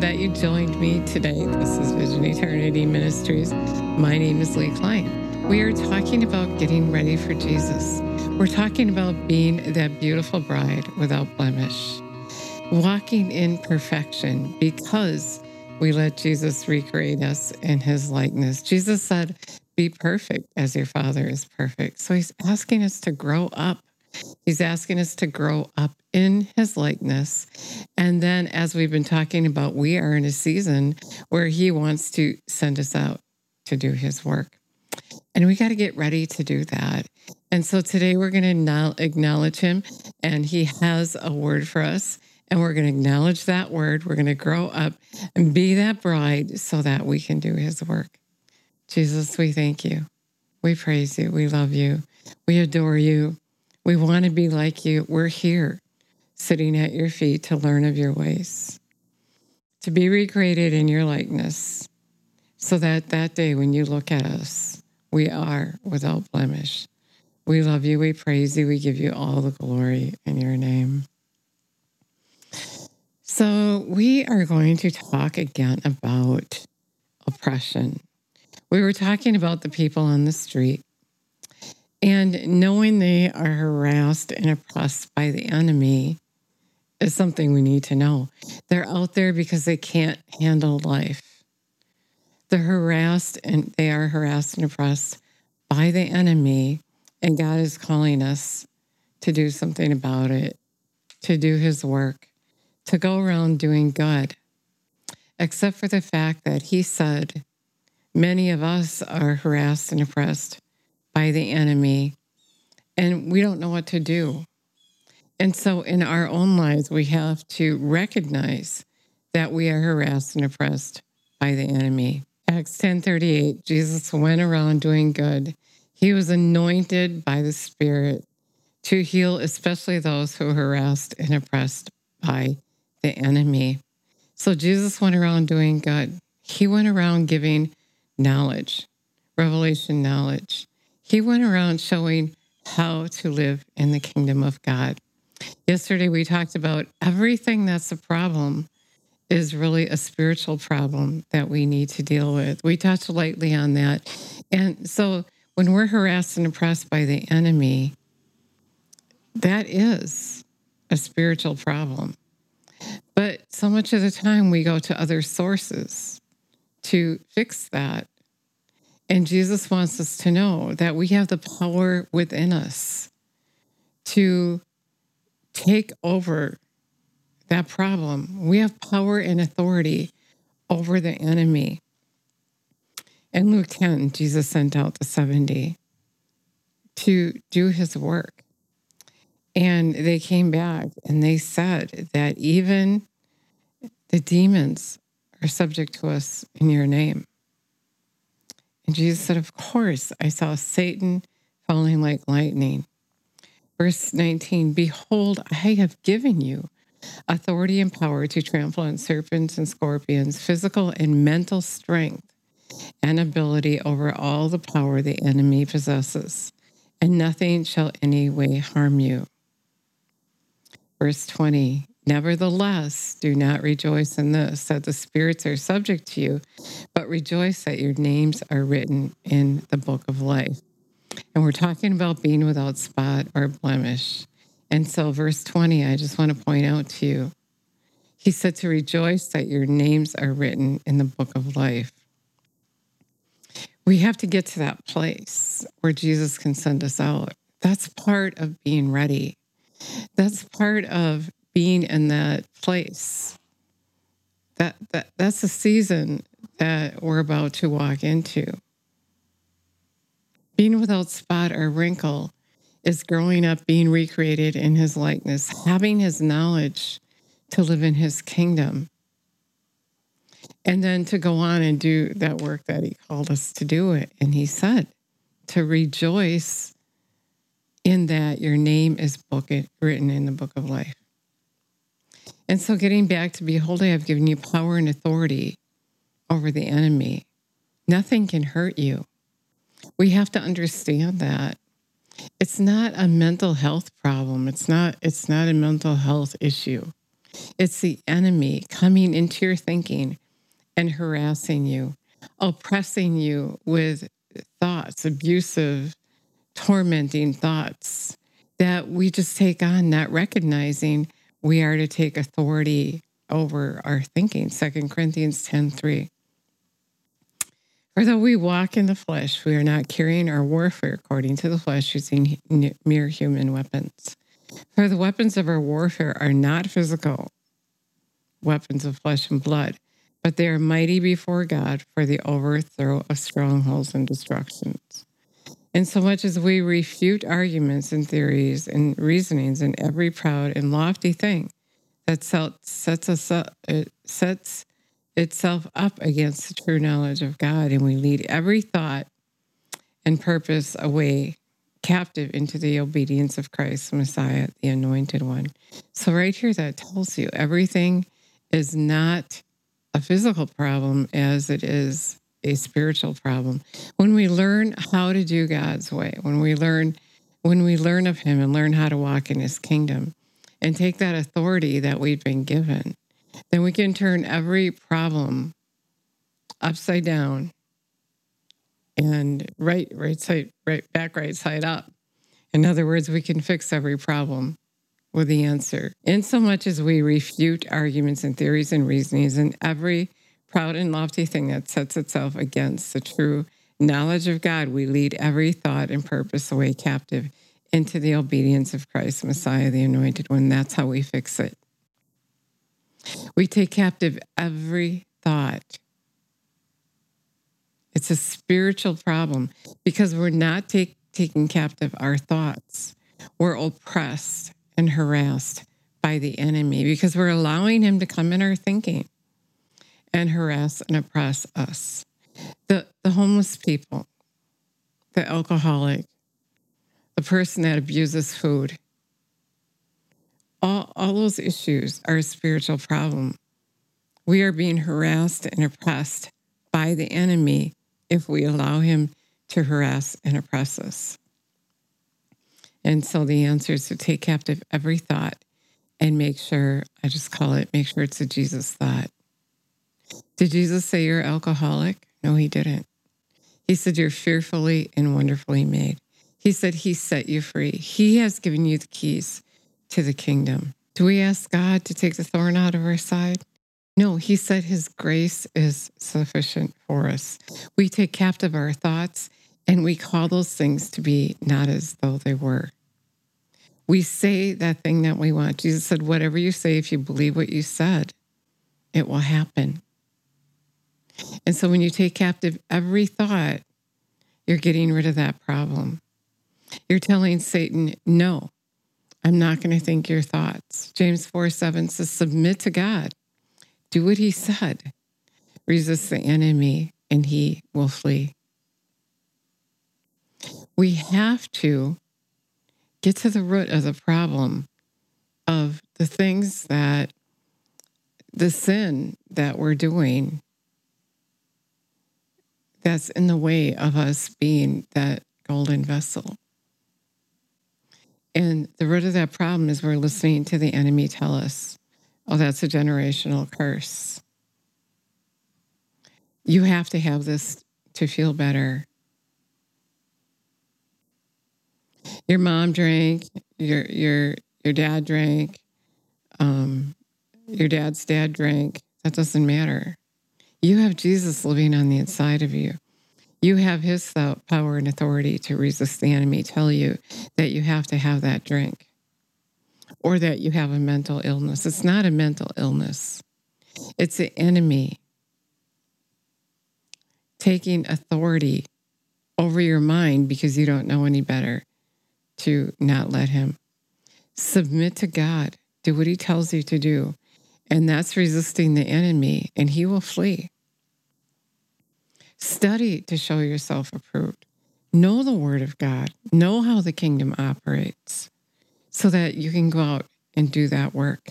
That you joined me today. This is Vision Eternity Ministries. My name is Lee Klein. We are talking about getting ready for Jesus. We're talking about being that beautiful bride without blemish, walking in perfection because we let Jesus recreate us in his likeness. Jesus said, Be perfect as your Father is perfect. So he's asking us to grow up. He's asking us to grow up in his likeness. And then, as we've been talking about, we are in a season where he wants to send us out to do his work. And we got to get ready to do that. And so today we're going to acknowledge him, and he has a word for us. And we're going to acknowledge that word. We're going to grow up and be that bride so that we can do his work. Jesus, we thank you. We praise you. We love you. We adore you. We want to be like you. We're here sitting at your feet to learn of your ways, to be recreated in your likeness, so that that day when you look at us, we are without blemish. We love you. We praise you. We give you all the glory in your name. So, we are going to talk again about oppression. We were talking about the people on the street and knowing they are harassed and oppressed by the enemy is something we need to know. They're out there because they can't handle life. They're harassed and they are harassed and oppressed by the enemy, and God is calling us to do something about it, to do his work to go around doing good, except for the fact that he said many of us are harassed and oppressed by the enemy, and we don't know what to do. And so in our own lives, we have to recognize that we are harassed and oppressed by the enemy. Acts 10:38 Jesus went around doing good. He was anointed by the Spirit to heal especially those who are harassed and oppressed by the enemy. So Jesus went around doing good. He went around giving knowledge, revelation knowledge. He went around showing how to live in the kingdom of God. Yesterday, we talked about everything that's a problem is really a spiritual problem that we need to deal with. We touched lightly on that. And so when we're harassed and oppressed by the enemy, that is a spiritual problem. But so much of the time we go to other sources to fix that. And Jesus wants us to know that we have the power within us to take over that problem. We have power and authority over the enemy. In Luke 10, Jesus sent out the 70 to do his work. And they came back and they said that even the demons are subject to us in your name. And Jesus said, Of course, I saw Satan falling like lightning. Verse 19 Behold, I have given you authority and power to trample on serpents and scorpions, physical and mental strength, and ability over all the power the enemy possesses, and nothing shall any way harm you. Verse 20 Nevertheless, do not rejoice in this, that the spirits are subject to you, but rejoice that your names are written in the book of life. And we're talking about being without spot or blemish. And so, verse 20, I just want to point out to you, he said to rejoice that your names are written in the book of life. We have to get to that place where Jesus can send us out. That's part of being ready. That's part of being in that place. That, that that's a season that we're about to walk into. Being without spot or wrinkle is growing up, being recreated in his likeness, having his knowledge to live in his kingdom. And then to go on and do that work that he called us to do it. And he said to rejoice in that your name is book, written in the book of life. And so, getting back to behold, I have given you power and authority over the enemy. Nothing can hurt you. We have to understand that it's not a mental health problem. It's not. It's not a mental health issue. It's the enemy coming into your thinking and harassing you, oppressing you with thoughts, abusive, tormenting thoughts that we just take on, not recognizing we are to take authority over our thinking. Second Corinthians 10 3. For though we walk in the flesh, we are not carrying our warfare according to the flesh using mere human weapons. For the weapons of our warfare are not physical weapons of flesh and blood, but they are mighty before God for the overthrow of strongholds and destructions. And so much as we refute arguments and theories and reasonings and every proud and lofty thing that sets us up, it sets itself up against the true knowledge of God, and we lead every thought and purpose away captive into the obedience of Christ, Messiah, the Anointed One. So, right here, that tells you everything is not a physical problem as it is a spiritual problem. When we learn how to do God's way, when we learn when we learn of him and learn how to walk in his kingdom and take that authority that we've been given, then we can turn every problem upside down and right right side right back right side up. In other words, we can fix every problem with the answer. In so much as we refute arguments and theories and reasonings and every proud and lofty thing that sets itself against the true knowledge of God, we lead every thought and purpose away captive into the obedience of Christ, Messiah, the Anointed One. That's how we fix it. We take captive every thought. It's a spiritual problem because we're not take, taking captive our thoughts. We're oppressed and harassed by the enemy because we're allowing him to come in our thinking and harass and oppress us. The, the homeless people, the alcoholic, the person that abuses food, all, all those issues are a spiritual problem. We are being harassed and oppressed by the enemy if we allow him to harass and oppress us. And so the answer is to take captive every thought and make sure, I just call it, make sure it's a Jesus thought. Did Jesus say you're alcoholic? No, he didn't. He said you're fearfully and wonderfully made. He said he set you free. He has given you the keys to the kingdom. Do we ask God to take the thorn out of our side? No, he said his grace is sufficient for us. We take captive our thoughts and we call those things to be not as though they were. We say that thing that we want. Jesus said, Whatever you say, if you believe what you said, it will happen. And so when you take captive every thought, you're getting rid of that problem. You're telling Satan, No, I'm not going to think your thoughts. James 4 7 says, Submit to God. Do what he said. Resist the enemy, and he will flee. We have to get to the root of the problem of the things that the sin that we're doing that's in the way of us being that golden vessel. And the root of that problem is we're listening to the enemy tell us, oh, that's a generational curse. You have to have this to feel better. Your mom drank, your your your dad drank, um, your dad's dad drank. That doesn't matter. You have Jesus living on the inside of you. You have his power and authority to resist the enemy, tell you that you have to have that drink or that you have a mental illness. It's not a mental illness, it's the enemy taking authority over your mind because you don't know any better to not let him. Submit to God, do what he tells you to do. And that's resisting the enemy, and he will flee. Study to show yourself approved. Know the word of God. Know how the kingdom operates so that you can go out and do that work.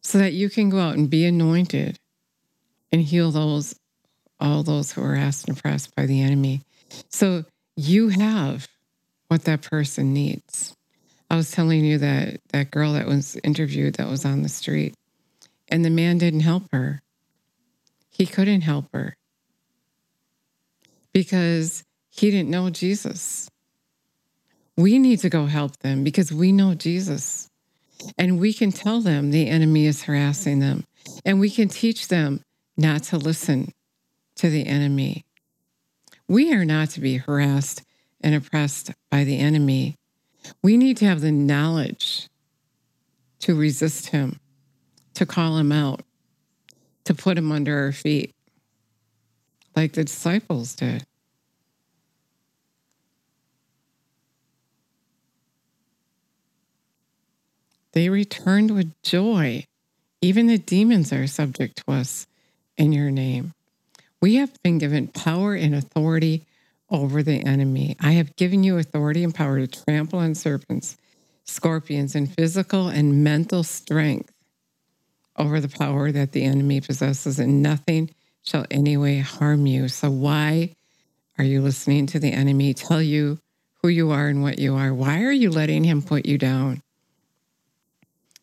So that you can go out and be anointed and heal those all those who are asked and oppressed by the enemy. So you have what that person needs. I was telling you that that girl that was interviewed that was on the street and the man didn't help her. He couldn't help her because he didn't know Jesus. We need to go help them because we know Jesus. And we can tell them the enemy is harassing them. And we can teach them not to listen to the enemy. We are not to be harassed and oppressed by the enemy. We need to have the knowledge to resist him, to call him out, to put him under our feet, like the disciples did. They returned with joy. Even the demons are subject to us in your name. We have been given power and authority over the enemy. I have given you authority and power to trample on serpents, scorpions, and physical and mental strength over the power that the enemy possesses, and nothing shall anyway harm you. So, why are you listening to the enemy tell you who you are and what you are? Why are you letting him put you down?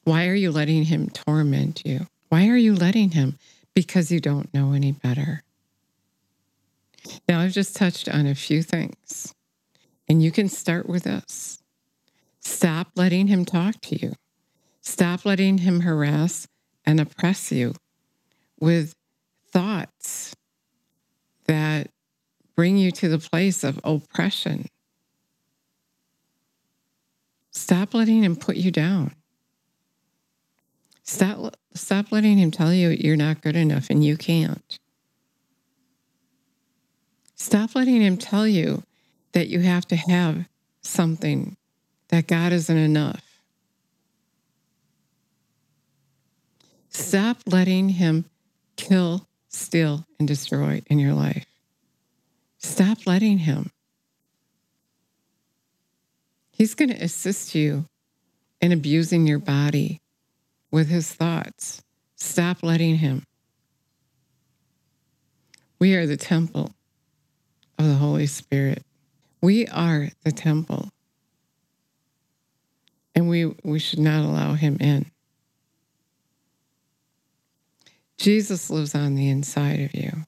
Why are you letting him torment you? Why are you letting him? Because you don't know any better. Now, I've just touched on a few things, and you can start with this. Stop letting him talk to you. Stop letting him harass and oppress you with thoughts that bring you to the place of oppression. Stop letting him put you down. Stop, stop letting him tell you you're not good enough and you can't. Stop letting him tell you that you have to have something, that God isn't enough. Stop letting him kill, steal, and destroy in your life. Stop letting him. He's going to assist you in abusing your body with his thoughts. Stop letting him. We are the temple of the Holy Spirit. We are the temple. And we, we should not allow him in. Jesus lives on the inside of you,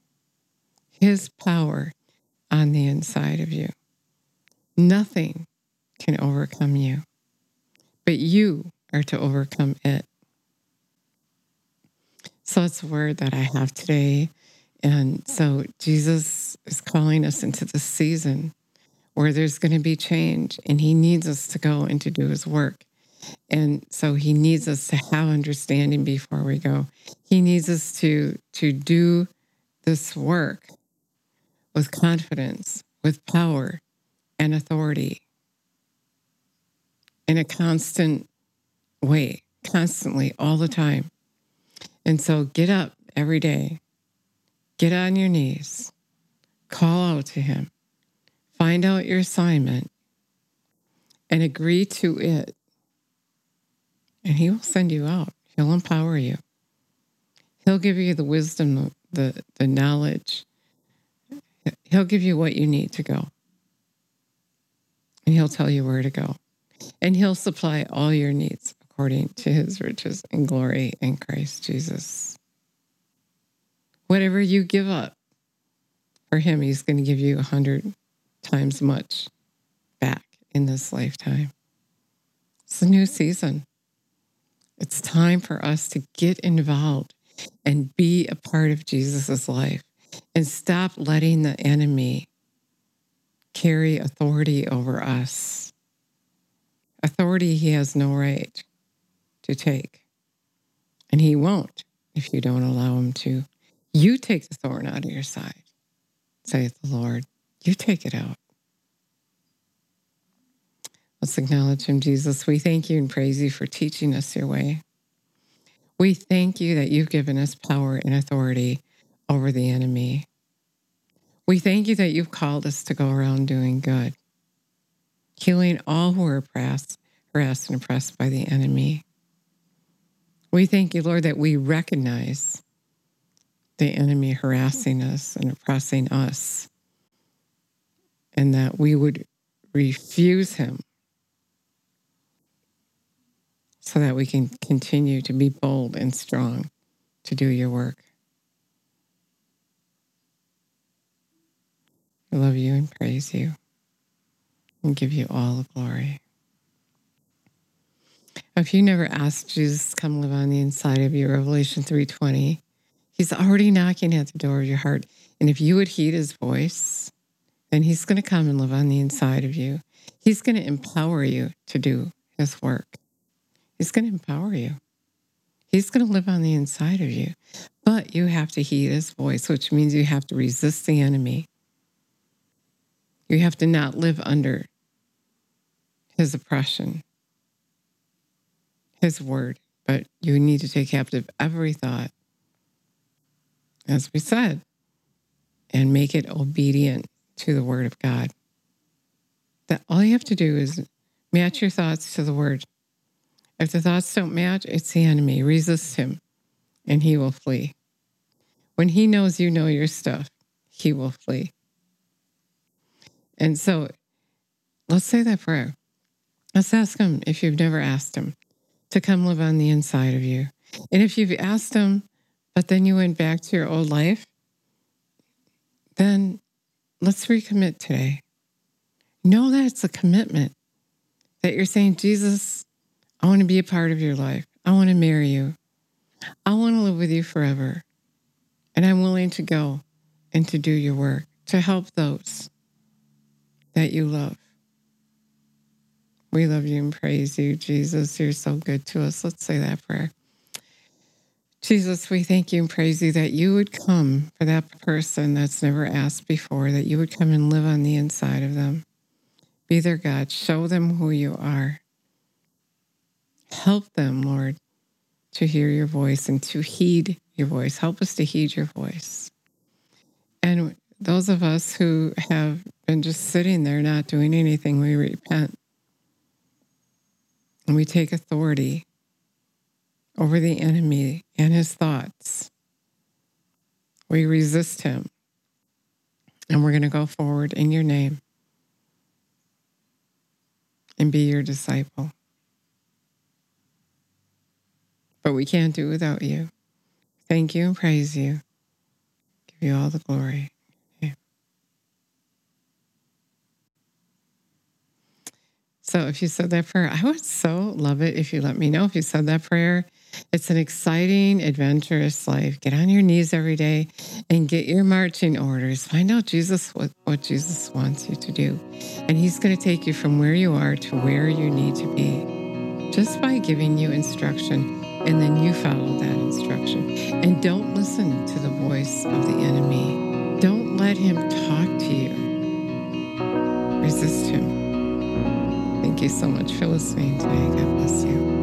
his power on the inside of you. Nothing can overcome you, but you are to overcome it. So it's a word that I have today. And so Jesus is calling us into the season where there's going to be change and he needs us to go and to do his work. And so he needs us to have understanding before we go. He needs us to to do this work with confidence, with power and authority in a constant way, constantly, all the time. And so get up every day, get on your knees, call out to Him, find out your assignment, and agree to it. And He will send you out, He'll empower you, He'll give you the wisdom, the, the knowledge. He'll give you what you need to go. And He'll tell you where to go. And He'll supply all your needs according to his riches and glory in Christ Jesus. Whatever you give up for him, he's going to give you a hundred times much back in this lifetime. It's a new season. It's time for us to get involved and be a part of Jesus' life and stop letting the enemy carry authority over us. Authority he has no right to take. And he won't if you don't allow him to. You take the thorn out of your side, saith the Lord. You take it out. Let's acknowledge him, Jesus. We thank you and praise you for teaching us your way. We thank you that you've given us power and authority over the enemy. We thank you that you've called us to go around doing good, healing all who are oppressed, harassed, and oppressed by the enemy. We thank you, Lord, that we recognize the enemy harassing us and oppressing us, and that we would refuse him so that we can continue to be bold and strong to do your work. I love you and praise you and give you all the glory. If you never asked Jesus to come live on the inside of you, Revelation 3:20, he's already knocking at the door of your heart. And if you would heed his voice, then he's going to come and live on the inside of you. He's going to empower you to do his work. He's going to empower you. He's going to live on the inside of you. But you have to heed his voice, which means you have to resist the enemy. You have to not live under his oppression, his word, but you need to take captive every thought, as we said, and make it obedient to the word of God. That all you have to do is match your thoughts to the word. If the thoughts don't match, it's the enemy. Resist him and he will flee. When he knows you know your stuff, he will flee. And so let's say that prayer. Let's ask him if you've never asked him to come live on the inside of you. And if you've asked him, but then you went back to your old life, then let's recommit today. Know that it's a commitment that you're saying, Jesus, I want to be a part of your life. I want to marry you. I want to live with you forever. And I'm willing to go and to do your work to help those that you love. We love you and praise you, Jesus. You're so good to us. Let's say that prayer. Jesus, we thank you and praise you that you would come for that person that's never asked before, that you would come and live on the inside of them. Be their God. Show them who you are. Help them, Lord, to hear your voice and to heed your voice. Help us to heed your voice. And those of us who have been just sitting there not doing anything, we repent. And we take authority over the enemy and his thoughts. We resist him. And we're going to go forward in your name and be your disciple. But we can't do without you. Thank you and praise you. Give you all the glory. So if you said that prayer, I would so love it if you let me know if you said that prayer. It's an exciting, adventurous life. Get on your knees every day and get your marching orders. Find out Jesus what, what Jesus wants you to do. And he's going to take you from where you are to where you need to be just by giving you instruction. And then you follow that instruction. And don't listen to the voice of the enemy. Don't let him talk to you. Resist him. Thank you so much for listening today. God bless you.